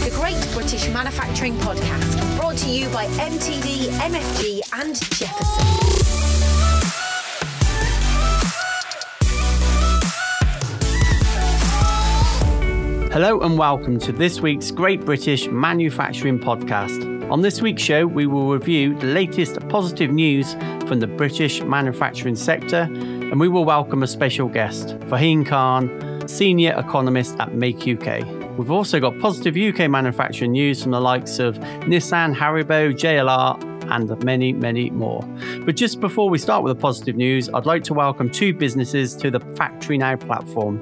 the Great British Manufacturing Podcast, brought to you by MTD, MFG, and Jefferson. Hello and welcome to this week's Great British Manufacturing Podcast. On this week's show, we will review the latest positive news from the British manufacturing sector and we will welcome a special guest, Fahim Khan, Senior Economist at Make UK. We've also got positive UK manufacturing news from the likes of Nissan, Haribo, JLR, and many, many more. But just before we start with the positive news, I'd like to welcome two businesses to the Factory Now platform.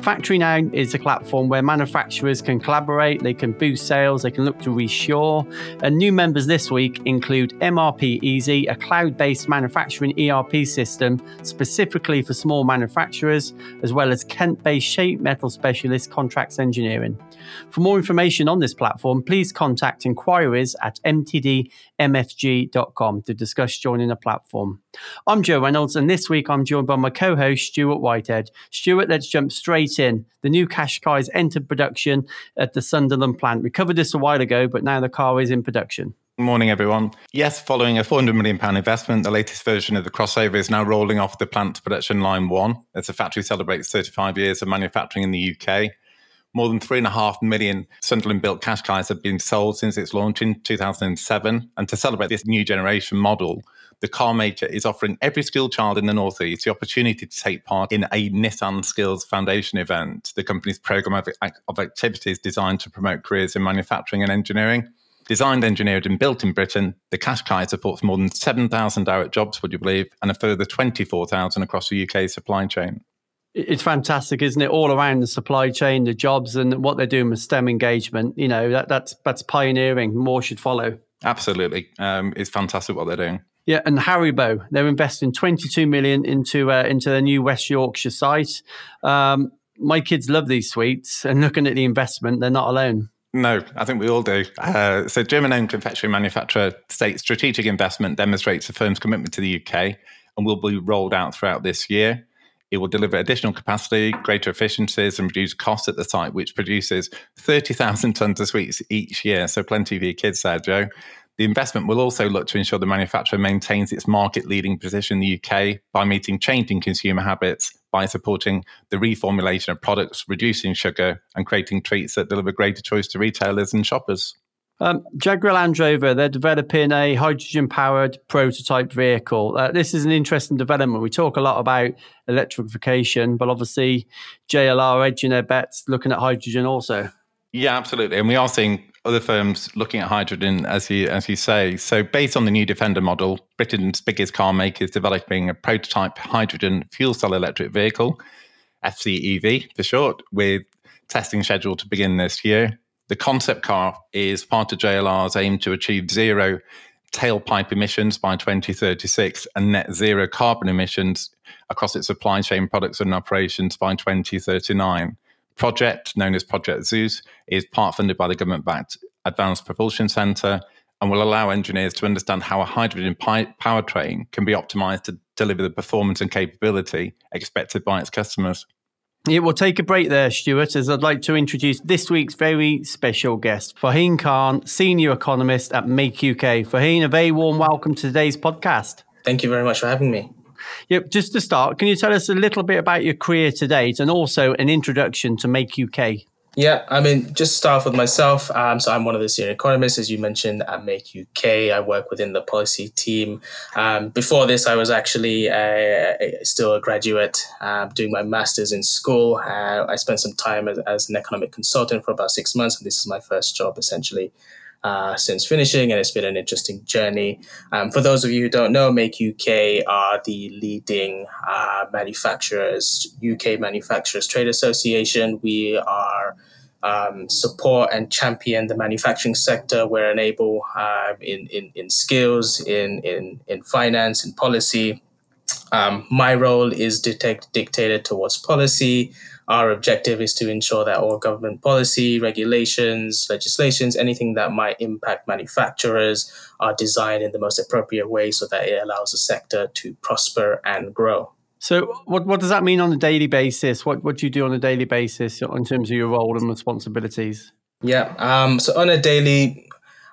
Factory Now is a platform where manufacturers can collaborate, they can boost sales, they can look to reshore. And new members this week include MRP Easy, a cloud based manufacturing ERP system specifically for small manufacturers, as well as Kent based shape metal specialist Contracts Engineering. For more information on this platform, please contact inquiries at mtdmfg.com to discuss joining the platform. I'm Joe Reynolds, and this week I'm joined by my co host, Stuart Whitehead. Stuart, let's jump straight in. The new Qashqai's entered production at the Sunderland plant. We covered this a while ago, but now the car is in production. Morning, everyone. Yes, following a £400 million investment, the latest version of the crossover is now rolling off the plant production line one as the factory celebrates 35 years of manufacturing in the UK. More than three and a half million Sunderland built Qashqais have been sold since its launch in 2007. And to celebrate this new generation model, the car maker is offering every skilled child in the Northeast the opportunity to take part in a Nissan Skills Foundation event, the company's program of, of activities designed to promote careers in manufacturing and engineering. Designed, engineered, and built in Britain, the Qashqai supports more than 7,000 direct jobs, would you believe, and a further 24,000 across the UK supply chain it's fantastic, isn't it? All around the supply chain, the jobs, and what they're doing with STEM engagement. You know, that, that's that's pioneering. More should follow. Absolutely, um, it's fantastic what they're doing. Yeah, and Haribo, they're investing 22 million into uh, into their new West Yorkshire site. Um, my kids love these sweets, and looking at the investment, they're not alone. No, I think we all do. Uh, so, German-owned confectionery manufacturer State Strategic Investment demonstrates the firm's commitment to the UK and will be rolled out throughout this year. It will deliver additional capacity, greater efficiencies, and reduce costs at the site, which produces 30,000 tonnes of sweets each year. So, plenty for your kids there, Joe. The investment will also look to ensure the manufacturer maintains its market leading position in the UK by meeting changing consumer habits, by supporting the reformulation of products, reducing sugar, and creating treats that deliver greater choice to retailers and shoppers. Um, Jaguar Land Rover, they're developing a hydrogen powered prototype vehicle. Uh, this is an interesting development. We talk a lot about electrification, but obviously JLR are edging their bets looking at hydrogen also. Yeah, absolutely. And we are seeing other firms looking at hydrogen, as you, as you say. So, based on the new Defender model, Britain's biggest car maker is developing a prototype hydrogen fuel cell electric vehicle, FCEV for short, with testing scheduled to begin this year. The concept car is part of JLR's aim to achieve zero tailpipe emissions by 2036 and net zero carbon emissions across its supply chain products and operations by 2039. Project, known as Project Zeus, is part funded by the government backed Advanced Propulsion Centre and will allow engineers to understand how a hydrogen powertrain can be optimized to deliver the performance and capability expected by its customers. Yeah, we'll take a break there, Stuart, as I'd like to introduce this week's very special guest, Fahim Khan, Senior Economist at Make UK. Fahim, a very warm welcome to today's podcast. Thank you very much for having me. Yep, just to start, can you tell us a little bit about your career to date and also an introduction to Make UK? Yeah, I mean, just start off with myself. Um, so I'm one of the senior economists, as you mentioned, at Make UK. I work within the policy team. Um, before this, I was actually a, still a graduate uh, doing my master's in school. Uh, I spent some time as, as, an economic consultant for about six months, and this is my first job essentially uh, since finishing, and it's been an interesting journey. Um, for those of you who don't know, Make UK are the leading uh, manufacturers, UK Manufacturers Trade Association. We are um, support and champion the manufacturing sector where enable uh, in, in, in skills, in, in, in finance, in policy. Um, my role is detect, dictated towards policy. Our objective is to ensure that all government policy, regulations, legislations, anything that might impact manufacturers are designed in the most appropriate way so that it allows the sector to prosper and grow. So, what, what does that mean on a daily basis? What, what do you do on a daily basis in terms of your role and responsibilities? Yeah. Um, so on a daily,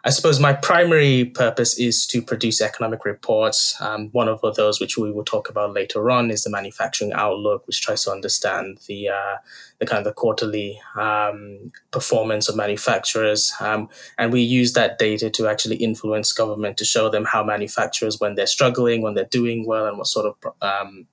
I suppose my primary purpose is to produce economic reports. Um, one of those, which we will talk about later on, is the manufacturing outlook, which tries to understand the uh, the kind of the quarterly um, performance of manufacturers, um, and we use that data to actually influence government to show them how manufacturers, when they're struggling, when they're doing well, and what sort of um,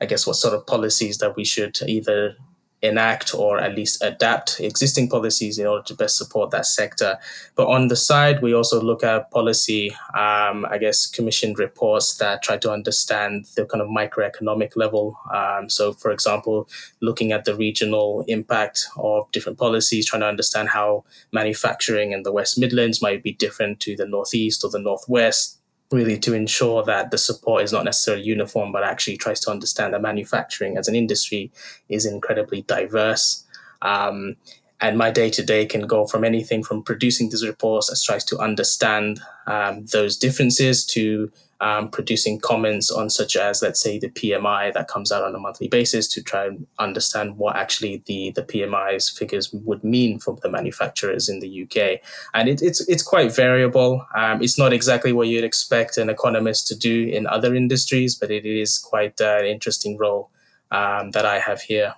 I guess what sort of policies that we should either enact or at least adapt existing policies in order to best support that sector. But on the side, we also look at policy, um, I guess, commissioned reports that try to understand the kind of microeconomic level. Um, so, for example, looking at the regional impact of different policies, trying to understand how manufacturing in the West Midlands might be different to the Northeast or the Northwest really to ensure that the support is not necessarily uniform, but actually tries to understand that manufacturing as an industry is incredibly diverse. Um, and my day to day can go from anything from producing these reports as tries to understand um, those differences to um, producing comments on such as let's say the PMI that comes out on a monthly basis to try and understand what actually the the PMI's figures would mean for the manufacturers in the UK and it, it's it's quite variable um, it's not exactly what you'd expect an economist to do in other industries but it is quite uh, an interesting role um, that I have here.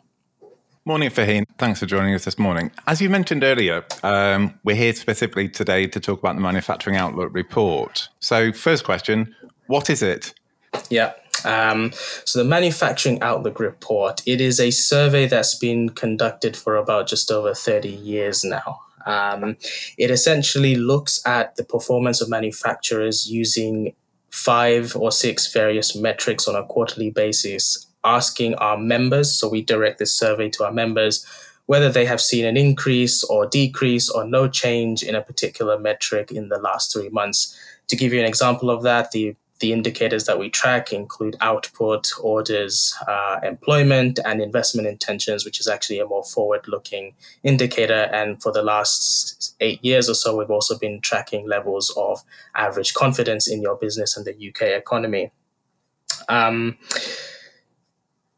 Morning, Fahim. Thanks for joining us this morning. As you mentioned earlier, um, we're here specifically today to talk about the Manufacturing Outlook report. So, first question what is it? Yeah. Um, so the Manufacturing Outlook report, it is a survey that's been conducted for about just over 30 years now. Um, it essentially looks at the performance of manufacturers using five or six various metrics on a quarterly basis asking our members, so we direct this survey to our members, whether they have seen an increase or decrease or no change in a particular metric in the last three months. To give you an example of that, the the indicators that we track include output, orders, uh, employment, and investment intentions, which is actually a more forward looking indicator. And for the last eight years or so, we've also been tracking levels of average confidence in your business and the UK economy. Um,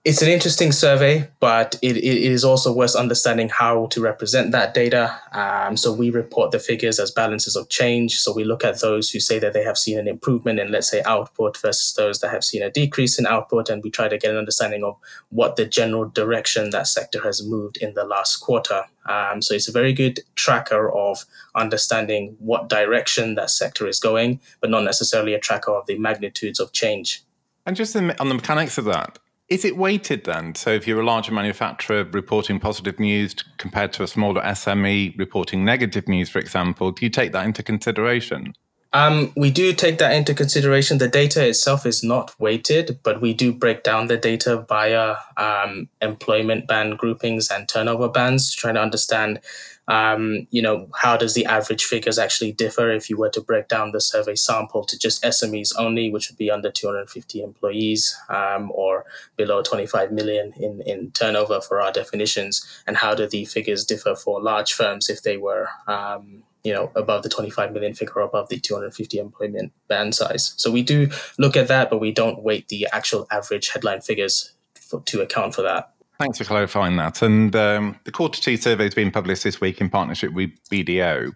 it's an interesting survey, but it, it is also worth understanding how to represent that data. Um, so we report the figures as balances of change. So we look at those who say that they have seen an improvement in, let's say, output versus those that have seen a decrease in output. And we try to get an understanding of what the general direction that sector has moved in the last quarter. Um, so it's a very good tracker of understanding what direction that sector is going, but not necessarily a tracker of the magnitudes of change. And just on the mechanics of that, is it weighted then? So if you're a larger manufacturer reporting positive news compared to a smaller SME reporting negative news, for example, do you take that into consideration? Um, we do take that into consideration. The data itself is not weighted, but we do break down the data via um, employment band groupings and turnover bands, trying to understand um, you know, how does the average figures actually differ if you were to break down the survey sample to just SMEs only, which would be under 250 employees um, or below 25 million in, in turnover for our definitions? And how do the figures differ for large firms if they were, um, you know, above the 25 million figure or above the 250 employment band size? So we do look at that, but we don't weight the actual average headline figures for, to account for that. Thanks for clarifying that. And um, the quarter two survey has been published this week in partnership with BDO.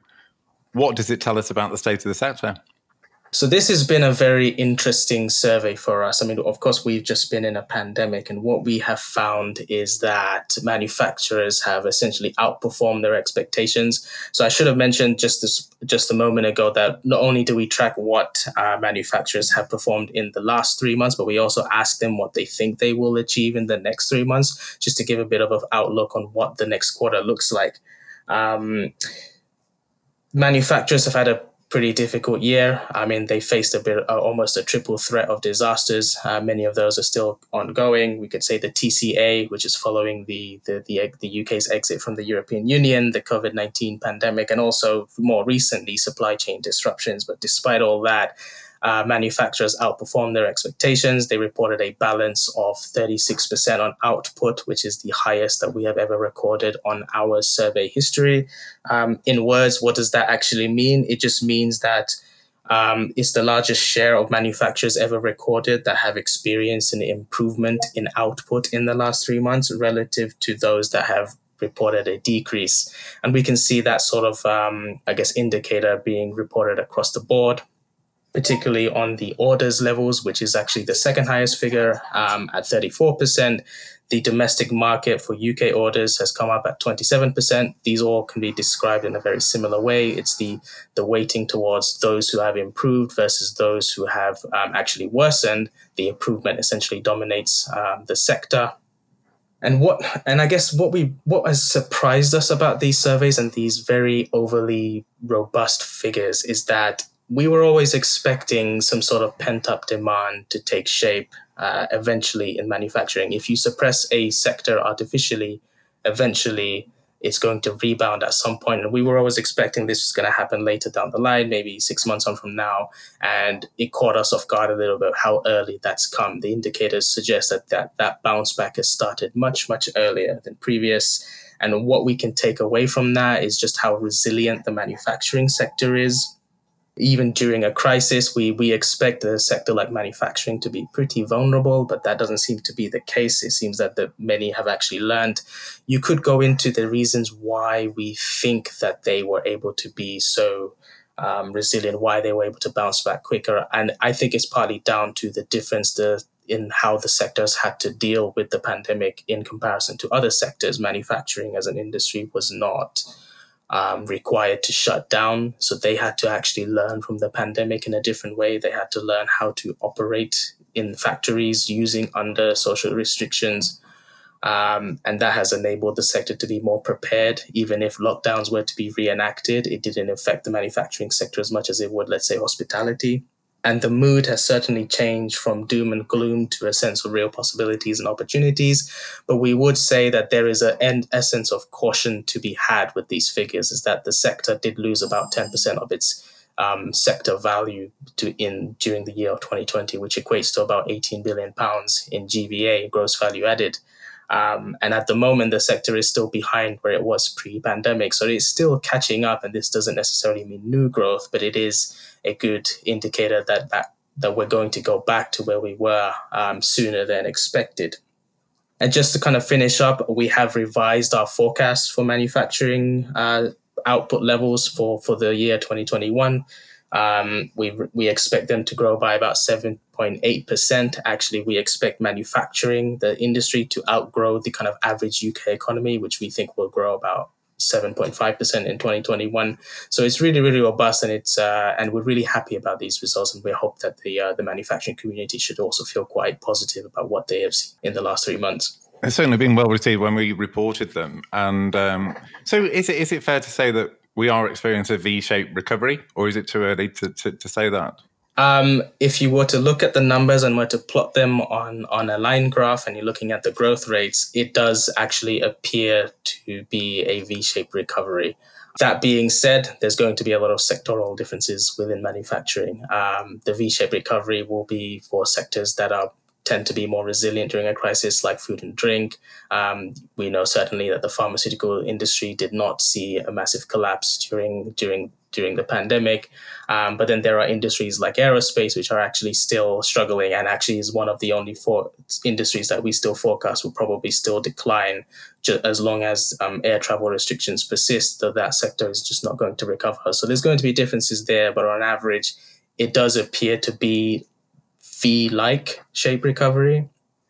What does it tell us about the state of the sector? So this has been a very interesting survey for us. I mean, of course, we've just been in a pandemic, and what we have found is that manufacturers have essentially outperformed their expectations. So I should have mentioned just this just a moment ago that not only do we track what uh, manufacturers have performed in the last three months, but we also ask them what they think they will achieve in the next three months, just to give a bit of an outlook on what the next quarter looks like. Um, manufacturers have had a pretty difficult year. I mean, they faced a bit, uh, almost a triple threat of disasters. Uh, many of those are still ongoing. We could say the TCA, which is following the, the, the, the UK's exit from the European Union, the COVID 19 pandemic, and also more recently, supply chain disruptions. But despite all that, uh, manufacturers outperformed their expectations. They reported a balance of 36% on output, which is the highest that we have ever recorded on our survey history. Um, in words, what does that actually mean? It just means that um, it's the largest share of manufacturers ever recorded that have experienced an improvement in output in the last three months relative to those that have reported a decrease. And we can see that sort of, um, I guess, indicator being reported across the board particularly on the orders levels, which is actually the second highest figure um, at 34%. The domestic market for UK orders has come up at 27%. These all can be described in a very similar way. It's the, the weighting towards those who have improved versus those who have um, actually worsened. The improvement essentially dominates um, the sector. And what and I guess what we what has surprised us about these surveys and these very overly robust figures is that we were always expecting some sort of pent up demand to take shape uh, eventually in manufacturing. If you suppress a sector artificially, eventually it's going to rebound at some point. And we were always expecting this was going to happen later down the line, maybe six months on from now. And it caught us off guard a little bit how early that's come. The indicators suggest that that, that bounce back has started much, much earlier than previous. And what we can take away from that is just how resilient the manufacturing sector is even during a crisis, we, we expect a sector like manufacturing to be pretty vulnerable, but that doesn't seem to be the case. It seems that the, many have actually learned. You could go into the reasons why we think that they were able to be so um, resilient, why they were able to bounce back quicker. And I think it's partly down to the difference the, in how the sectors had to deal with the pandemic in comparison to other sectors. Manufacturing as an industry was not um, required to shut down. So they had to actually learn from the pandemic in a different way. They had to learn how to operate in factories using under social restrictions. Um, and that has enabled the sector to be more prepared. Even if lockdowns were to be reenacted, it didn't affect the manufacturing sector as much as it would, let's say, hospitality. And the mood has certainly changed from doom and gloom to a sense of real possibilities and opportunities. But we would say that there is an essence of caution to be had with these figures, is that the sector did lose about 10% of its um, sector value to in during the year of 2020, which equates to about 18 billion pounds in GVA, gross value added. Um, and at the moment, the sector is still behind where it was pre pandemic. So it's still catching up. And this doesn't necessarily mean new growth, but it is a good indicator that, that, that we're going to go back to where we were um, sooner than expected. And just to kind of finish up, we have revised our forecast for manufacturing uh, output levels for, for the year 2021. Um, we, we expect them to grow by about 7.8%. Actually, we expect manufacturing, the industry, to outgrow the kind of average UK economy, which we think will grow about 7.5% in 2021. So it's really, really robust, and it's uh, and we're really happy about these results, and we hope that the uh, the manufacturing community should also feel quite positive about what they have seen in the last three months. It's certainly been well received when we reported them, and um, so is it is it fair to say that we are experiencing a V-shaped recovery, or is it too early to, to, to say that? Um, if you were to look at the numbers and were to plot them on, on a line graph and you're looking at the growth rates, it does actually appear to be a V shaped recovery. That being said, there's going to be a lot of sectoral differences within manufacturing. Um, the V shaped recovery will be for sectors that are tend to be more resilient during a crisis like food and drink. Um, we know certainly that the pharmaceutical industry did not see a massive collapse during during during the pandemic. Um, but then there are industries like aerospace, which are actually still struggling and actually is one of the only four industries that we still forecast will probably still decline as long as um, air travel restrictions persist, that that sector is just not going to recover. So there's going to be differences there, but on average, it does appear to be V-like shape recovery.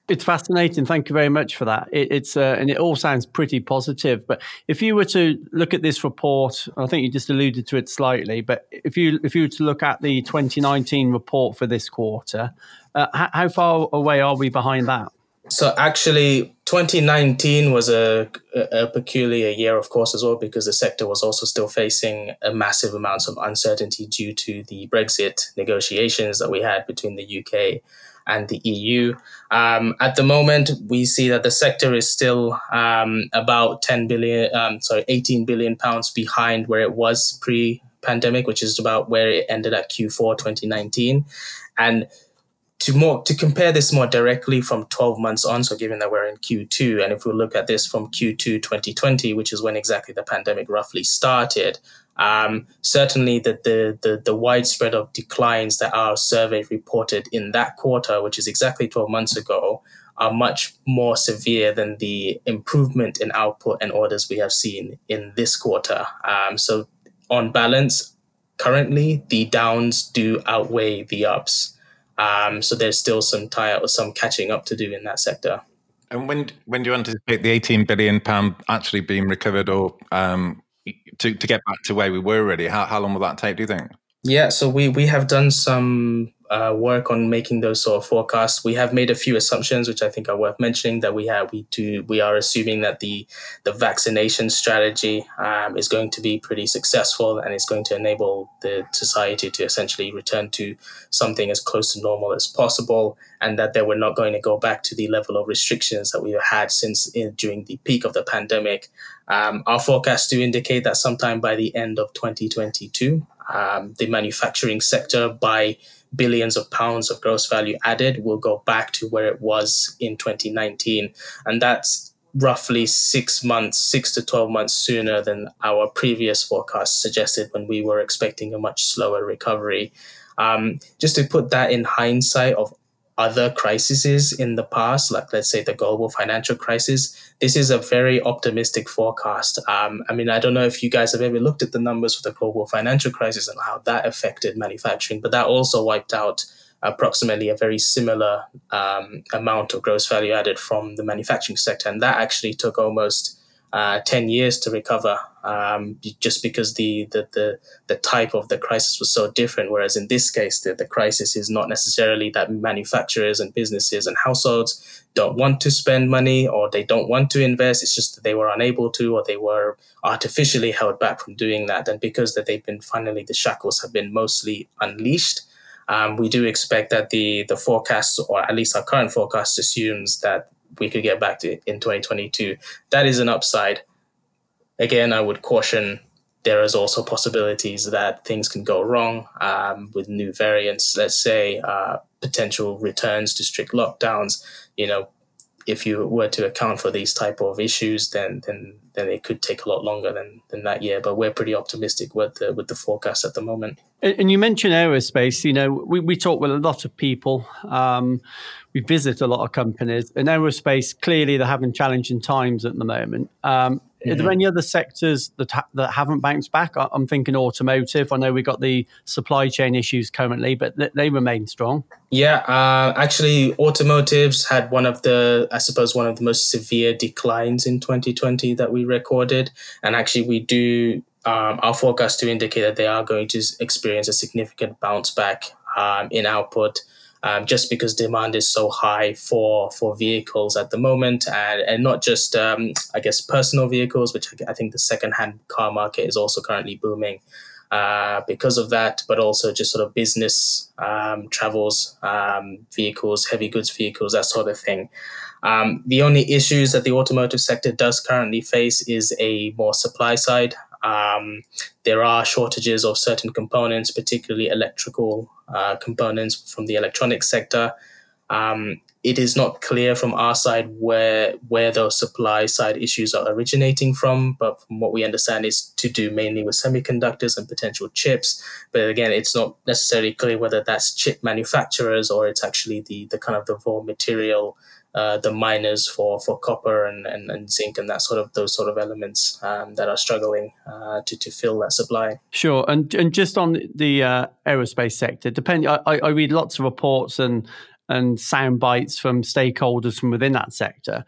It's fascinating. Thank you very much for that. It, it's uh, and it all sounds pretty positive. But if you were to look at this report, I think you just alluded to it slightly. But if you if you were to look at the 2019 report for this quarter, uh, how, how far away are we behind that? So actually, 2019 was a, a peculiar year, of course, as well, because the sector was also still facing a massive amounts of uncertainty due to the Brexit negotiations that we had between the UK and the EU. Um, at the moment, we see that the sector is still um, about 10 billion, um, sorry, 18 billion pounds behind where it was pre-pandemic, which is about where it ended at Q4 2019, and to more to compare this more directly from 12 months on so given that we're in q2 and if we look at this from q2 2020 which is when exactly the pandemic roughly started um, certainly the, the, the the widespread of declines that our survey reported in that quarter which is exactly 12 months ago are much more severe than the improvement in output and orders we have seen in this quarter. Um, so, on balance, currently the downs do outweigh the ups. Um, so there's still some tire or some catching up to do in that sector. And when when do you anticipate the 18 billion pound actually being recovered or um, to, to get back to where we were already? How, how long will that take, do you think? Yeah, so we, we have done some uh, work on making those sort of forecasts. We have made a few assumptions, which I think are worth mentioning. That we have, we do, we are assuming that the the vaccination strategy um, is going to be pretty successful and it's going to enable the society to essentially return to something as close to normal as possible, and that they were not going to go back to the level of restrictions that we've had since in, during the peak of the pandemic. Um, our forecasts do indicate that sometime by the end of 2022, um, the manufacturing sector by billions of pounds of gross value added will go back to where it was in 2019. And that's roughly six months, six to 12 months sooner than our previous forecast suggested when we were expecting a much slower recovery. Um, just to put that in hindsight of other crises in the past, like let's say the global financial crisis, this is a very optimistic forecast. Um, I mean, I don't know if you guys have ever looked at the numbers for the global financial crisis and how that affected manufacturing, but that also wiped out approximately a very similar um, amount of gross value added from the manufacturing sector. And that actually took almost uh, 10 years to recover um, just because the, the, the, the, type of the crisis was so different. Whereas in this case, the, the crisis is not necessarily that manufacturers and businesses and households don't want to spend money or they don't want to invest. It's just that they were unable to or they were artificially held back from doing that. And because that they've been finally, the shackles have been mostly unleashed. Um, we do expect that the the forecast, or at least our current forecast, assumes that we could get back to in 2022. That is an upside. Again, I would caution there is also possibilities that things can go wrong um, with new variants. Let's say uh, potential returns to strict lockdowns. You know, if you were to account for these type of issues, then then then it could take a lot longer than, than that year. But we're pretty optimistic with the with the forecast at the moment. And you mentioned aerospace. You know, we, we talk with a lot of people. Um, we visit a lot of companies. In aerospace, clearly they're having challenging times at the moment. Um, are there any other sectors that ha- that haven't bounced back? I'm thinking automotive. I know we got the supply chain issues currently, but th- they remain strong. Yeah, uh, actually, automotives had one of the, I suppose, one of the most severe declines in 2020 that we recorded, and actually, we do um, our forecast to indicate that they are going to experience a significant bounce back um, in output um, just because demand is so high for for vehicles at the moment, and and not just um, I guess personal vehicles, which I think the secondhand car market is also currently booming. Uh, because of that, but also just sort of business um, travels, um, vehicles, heavy goods vehicles, that sort of thing. Um, the only issues that the automotive sector does currently face is a more supply side. Um, there are shortages of certain components, particularly electrical uh, components from the electronics sector. Um, it is not clear from our side where where those supply side issues are originating from, but from what we understand is to do mainly with semiconductors and potential chips. But again, it's not necessarily clear whether that's chip manufacturers or it's actually the the kind of the raw material uh, the miners for, for copper and, and, and, zinc and that sort of those sort of elements um, that are struggling uh, to, to fill that supply. Sure, and and just on the uh, aerospace sector, depend. I, I read lots of reports and and sound bites from stakeholders from within that sector.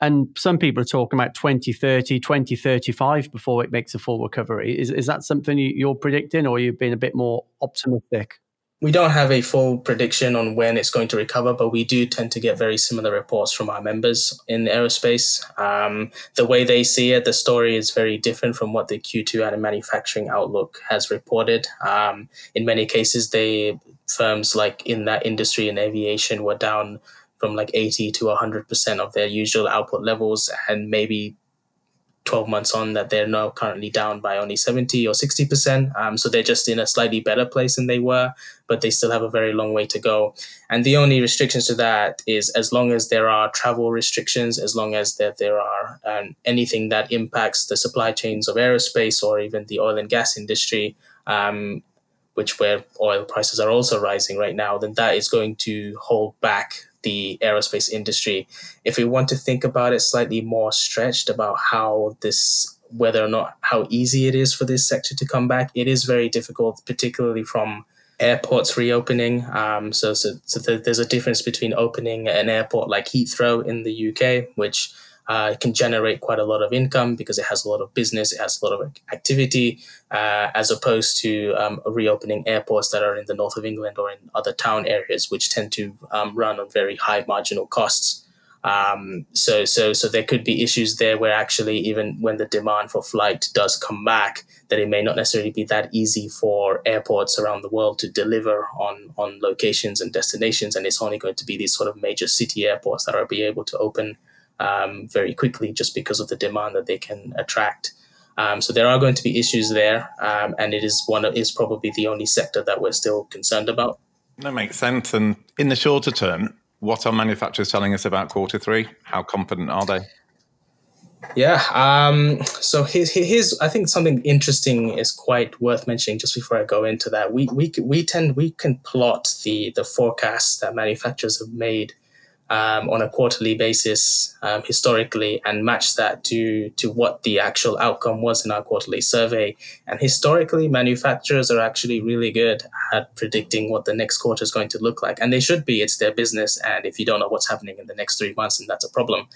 And some people are talking about 2030, 2035 before it makes a full recovery. Is, is that something you, are predicting or you've been a bit more optimistic? We don't have a full prediction on when it's going to recover, but we do tend to get very similar reports from our members in aerospace. Um, the way they see it, the story is very different from what the Q2 and manufacturing outlook has reported. Um, in many cases, they firms like in that industry and aviation were down from like 80 to 100% of their usual output levels and maybe 12 months on that they're now currently down by only 70 or 60%. Um, so they're just in a slightly better place than they were, but they still have a very long way to go. And the only restrictions to that is as long as there are travel restrictions, as long as that there are um, anything that impacts the supply chains of aerospace or even the oil and gas industry, um, which where oil prices are also rising right now, then that is going to hold back the aerospace industry. If we want to think about it slightly more stretched about how this whether or not how easy it is for this sector to come back, it is very difficult, particularly from airports reopening. Um, so, so, so there's a difference between opening an airport like Heathrow in the UK, which uh, can generate quite a lot of income because it has a lot of business, it has a lot of activity, uh, as opposed to um, reopening airports that are in the north of England or in other town areas, which tend to um, run on very high marginal costs. Um, so, so, so there could be issues there where actually, even when the demand for flight does come back, that it may not necessarily be that easy for airports around the world to deliver on on locations and destinations, and it's only going to be these sort of major city airports that are be able to open um, very quickly just because of the demand that they can attract. Um, so there are going to be issues there, um, and it is one of, is probably the only sector that we're still concerned about. That makes sense. And in the shorter term, what are manufacturers telling us about quarter three? How confident are they? Yeah. Um, so here's, here's, I think something interesting is quite worth mentioning. Just before I go into that, we we we tend we can plot the the forecasts that manufacturers have made um, on a quarterly basis um, historically and match that to to what the actual outcome was in our quarterly survey. And historically, manufacturers are actually really good at predicting what the next quarter is going to look like, and they should be. It's their business, and if you don't know what's happening in the next three months, then that's a problem.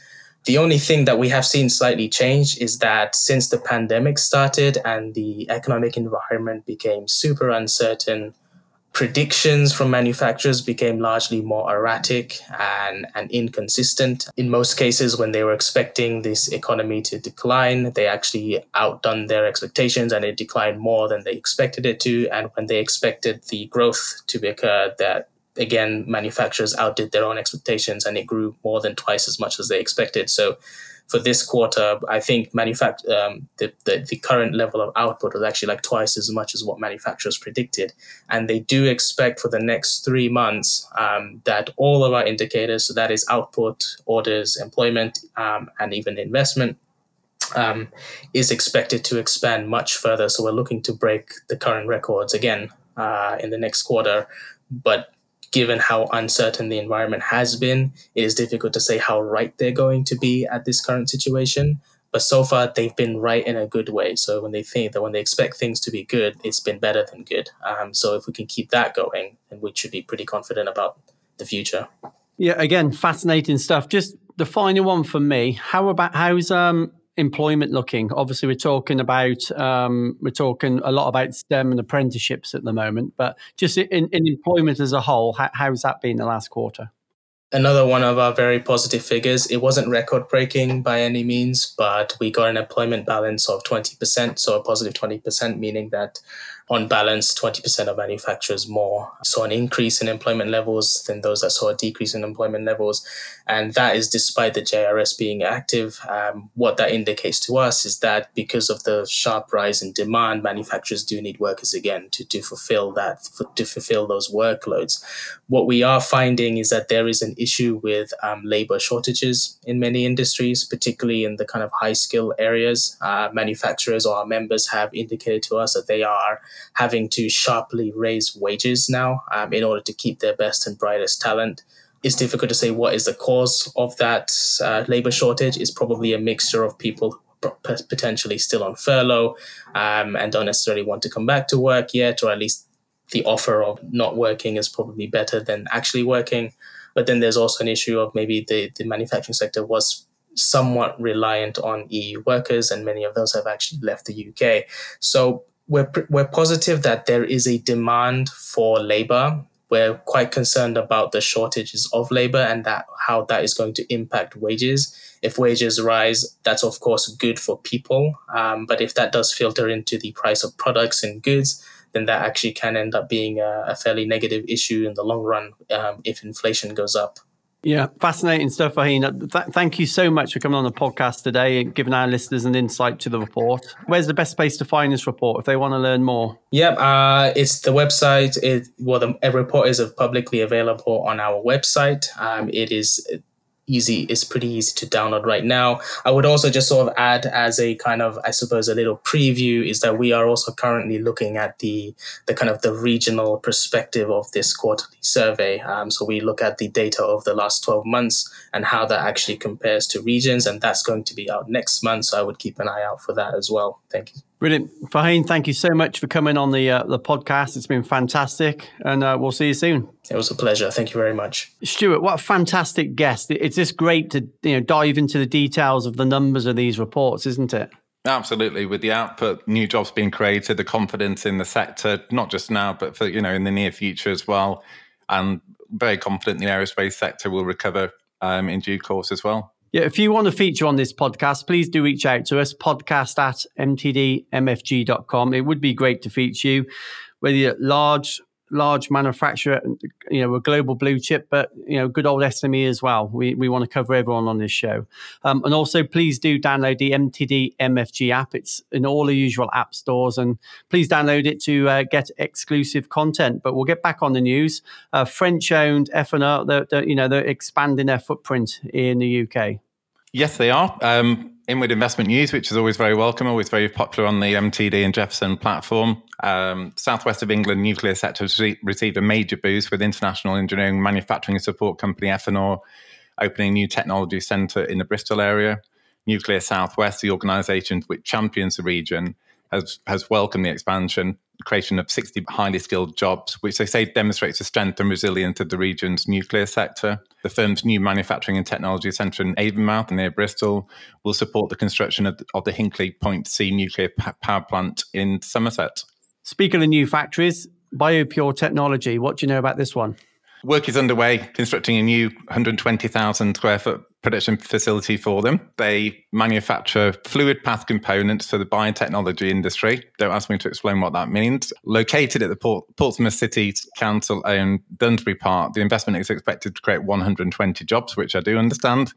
The only thing that we have seen slightly change is that since the pandemic started and the economic environment became super uncertain, predictions from manufacturers became largely more erratic and, and inconsistent. In most cases, when they were expecting this economy to decline, they actually outdone their expectations and it declined more than they expected it to. And when they expected the growth to occur, that again, manufacturers outdid their own expectations and it grew more than twice as much as they expected. So for this quarter, I think manufact- um, the, the, the current level of output was actually like twice as much as what manufacturers predicted. And they do expect for the next three months um, that all of our indicators, so that is output, orders, employment, um, and even investment, um, is expected to expand much further. So we're looking to break the current records again uh, in the next quarter. But given how uncertain the environment has been, it is difficult to say how right they're going to be at this current situation. But so far, they've been right in a good way. So when they think that when they expect things to be good, it's been better than good. Um, so if we can keep that going, then we should be pretty confident about the future. Yeah, again, fascinating stuff. Just the final one for me. How about how's um employment looking? Obviously, we're talking about um, we're talking a lot about STEM and apprenticeships at the moment, but just in, in employment as a whole, how, how's that been the last quarter? Another one of our very positive figures. It wasn't record breaking by any means, but we got an employment balance of 20%, so a positive 20%, meaning that on balance, 20% of manufacturers more saw an increase in employment levels than those that saw a decrease in employment levels. And that is despite the JRS being active. Um, what that indicates to us is that because of the sharp rise in demand, manufacturers do need workers again to, to fulfill that, to fulfill those workloads. What we are finding is that there is an issue with um, labor shortages in many industries, particularly in the kind of high skill areas. Uh, manufacturers or our members have indicated to us that they are having to sharply raise wages now um, in order to keep their best and brightest talent. It's difficult to say what is the cause of that uh, labor shortage. It's probably a mixture of people potentially still on furlough um, and don't necessarily want to come back to work yet, or at least the offer of not working is probably better than actually working. But then there's also an issue of maybe the, the manufacturing sector was somewhat reliant on EU workers, and many of those have actually left the UK. So we're, we're positive that there is a demand for labor. We're quite concerned about the shortages of labor and that how that is going to impact wages. If wages rise, that's of course good for people. Um, but if that does filter into the price of products and goods, then that actually can end up being a, a fairly negative issue in the long run um, if inflation goes up. Yeah, fascinating stuff, Fahim. Th- thank you so much for coming on the podcast today and giving our listeners an insight to the report. Where's the best place to find this report if they want to learn more? Yep, uh, it's the website. It, well, the report is publicly available on our website. Um, it is easy it's pretty easy to download right now. I would also just sort of add as a kind of i suppose a little preview is that we are also currently looking at the the kind of the regional perspective of this quarterly survey. Um, so we look at the data of the last 12 months and how that actually compares to regions and that's going to be out next month so i would keep an eye out for that as well. Thank you Brilliant. Fahim, thank you so much for coming on the uh, the podcast. It's been fantastic, and uh, we'll see you soon. It was a pleasure. Thank you very much. Stuart, what a fantastic guest. It's just great to you know dive into the details of the numbers of these reports, isn't it? Absolutely. With the output, new jobs being created, the confidence in the sector, not just now, but for, you know, in the near future as well. And very confident the aerospace sector will recover um, in due course as well. Yeah, if you want to feature on this podcast, please do reach out to us, podcast at mtdmfg.com. It would be great to feature you, whether you're large, large manufacturer, you know, a global blue chip, but, you know, good old SME as well. We, we want to cover everyone on this show. Um, and also, please do download the MTD MFG app. It's in all the usual app stores. And please download it to uh, get exclusive content. But we'll get back on the news. Uh, French owned F&R, they're, they're, you know, they're expanding their footprint in the UK. Yes, they are. Um, Inward Investment News, which is always very welcome, always very popular on the MTD and Jefferson platform. Um, Southwest of England nuclear sector has received a major boost with international engineering manufacturing and support company Equinor opening new technology centre in the Bristol area. Nuclear Southwest, the organisation which champions the region, has, has welcomed the expansion creation of 60 highly skilled jobs, which they say demonstrates the strength and resilience of the region's nuclear sector. The firm's new manufacturing and technology centre in Avonmouth near Bristol will support the construction of, of the Hinkley Point C nuclear power plant in Somerset. Speaking of new factories, BioPure Technology, what do you know about this one? Work is underway constructing a new 120,000 square foot production facility for them. They manufacture fluid path components for the biotechnology industry. Don't ask me to explain what that means. Located at the Port- Portsmouth City Council owned Dunsbury Park, the investment is expected to create 120 jobs, which I do understand.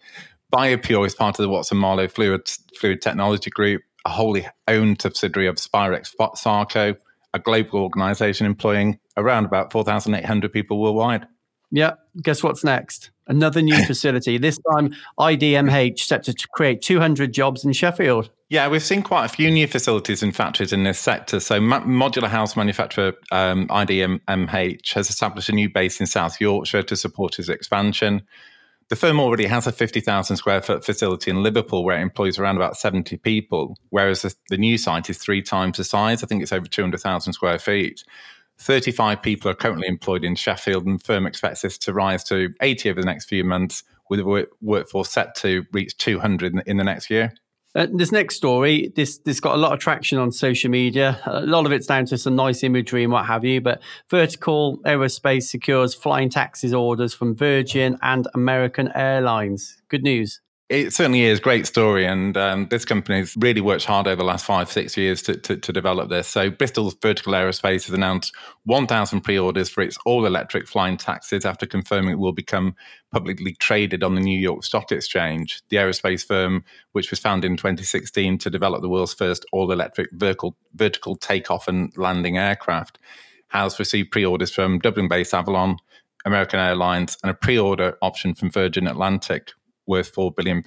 BioPure is part of the Watson Marlow Fluid, Fluid Technology Group, a wholly owned subsidiary of Spirax Sarco, a global organization employing around about 4,800 people worldwide. Yeah. Guess what's next? Another new facility. This time, IDMH set to create 200 jobs in Sheffield. Yeah, we've seen quite a few new facilities and factories in this sector. So, modular house manufacturer um, IDMH has established a new base in South Yorkshire to support its expansion. The firm already has a 50,000 square foot facility in Liverpool where it employs around about 70 people, whereas the, the new site is three times the size. I think it's over 200,000 square feet. 35 people are currently employed in Sheffield, and the firm expects this to rise to 80 over the next few months, with the workforce set to reach 200 in the next year. Uh, this next story, this this got a lot of traction on social media. A lot of it's down to some nice imagery and what have you. But Vertical Aerospace secures flying taxis orders from Virgin and American Airlines. Good news. It certainly is great story, and um, this company has really worked hard over the last five, six years to, to, to develop this. So, Bristol's Vertical Aerospace has announced 1,000 pre-orders for its all-electric flying taxis after confirming it will become publicly traded on the New York Stock Exchange. The aerospace firm, which was founded in 2016 to develop the world's first all-electric vertical, vertical takeoff and landing aircraft, has received pre-orders from Dublin-based Avolon, American Airlines, and a pre-order option from Virgin Atlantic worth £4 billion.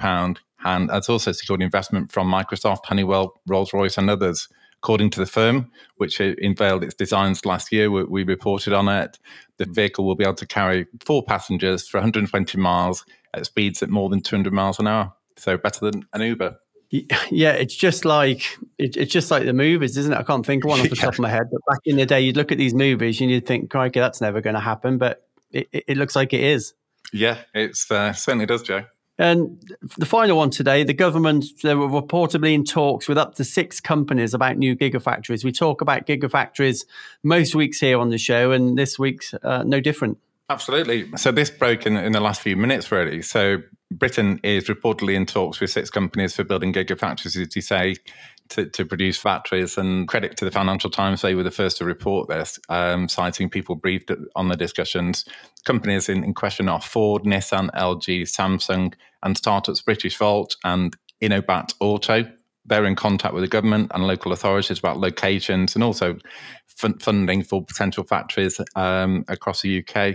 And has also secured investment from Microsoft, Honeywell, Rolls Royce, and others. According to the firm, which unveiled its designs last year, we reported on it, the vehicle will be able to carry four passengers for 120 miles at speeds at more than 200 miles an hour. So better than an Uber. Yeah, it's just like it, it's just like the movies, isn't it? I can't think of one off the yeah. top of my head. But back in the day, you'd look at these movies and you'd think, "Crikey, that's never going to happen." But it, it, it, looks like it is. Yeah, it uh, certainly does, Joe. And the final one today, the government they were reportedly in talks with up to six companies about new gigafactories. We talk about gigafactories most weeks here on the show, and this week's uh, no different. Absolutely. So this broke in, in the last few minutes, really. So Britain is reportedly in talks with six companies for building gigafactories, as you say, to, to produce factories. And credit to the Financial Times, they were the first to report this, um, citing people briefed on the discussions. Companies in, in question are Ford, Nissan, LG, Samsung, and startups Britishvolt and Inobat Auto. They're in contact with the government and local authorities about locations and also funding for potential factories um, across the UK.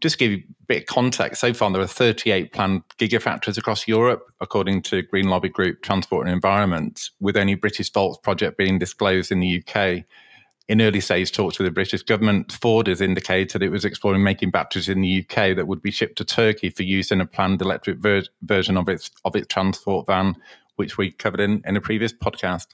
Just give you a bit of context, so far there are 38 planned gigafactories across Europe, according to Green Lobby Group Transport and Environment, with only British Britishvolt's project being disclosed in the UK. In early stage talks with the British government, Ford has indicated it was exploring making batteries in the UK that would be shipped to Turkey for use in a planned electric ver- version of its of its transport van, which we covered in, in a previous podcast.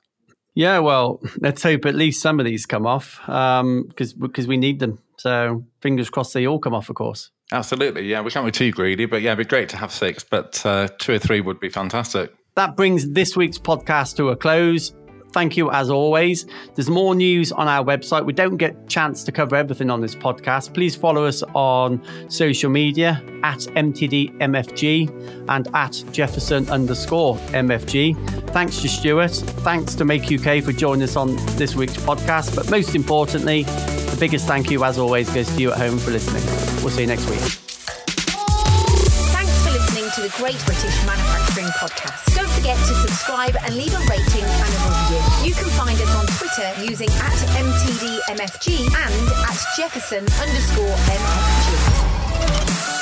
Yeah, well, let's hope at least some of these come off because um, because we need them. So fingers crossed they all come off, of course. Absolutely, yeah. We can't be too greedy, but yeah, it'd be great to have six, but uh, two or three would be fantastic. That brings this week's podcast to a close thank you as always. There's more news on our website. We don't get chance to cover everything on this podcast. Please follow us on social media at MTDMFG and at Jefferson underscore MFG. Thanks to Stuart. Thanks to Make UK for joining us on this week's podcast. But most importantly, the biggest thank you, as always, goes to you at home for listening. We'll see you next week. Thanks for listening to the Great British Manufacturing Podcast. Don't forget to subscribe and leave a rating and a review. You can find us on Twitter using at MTDMFG and at Jefferson underscore MFG.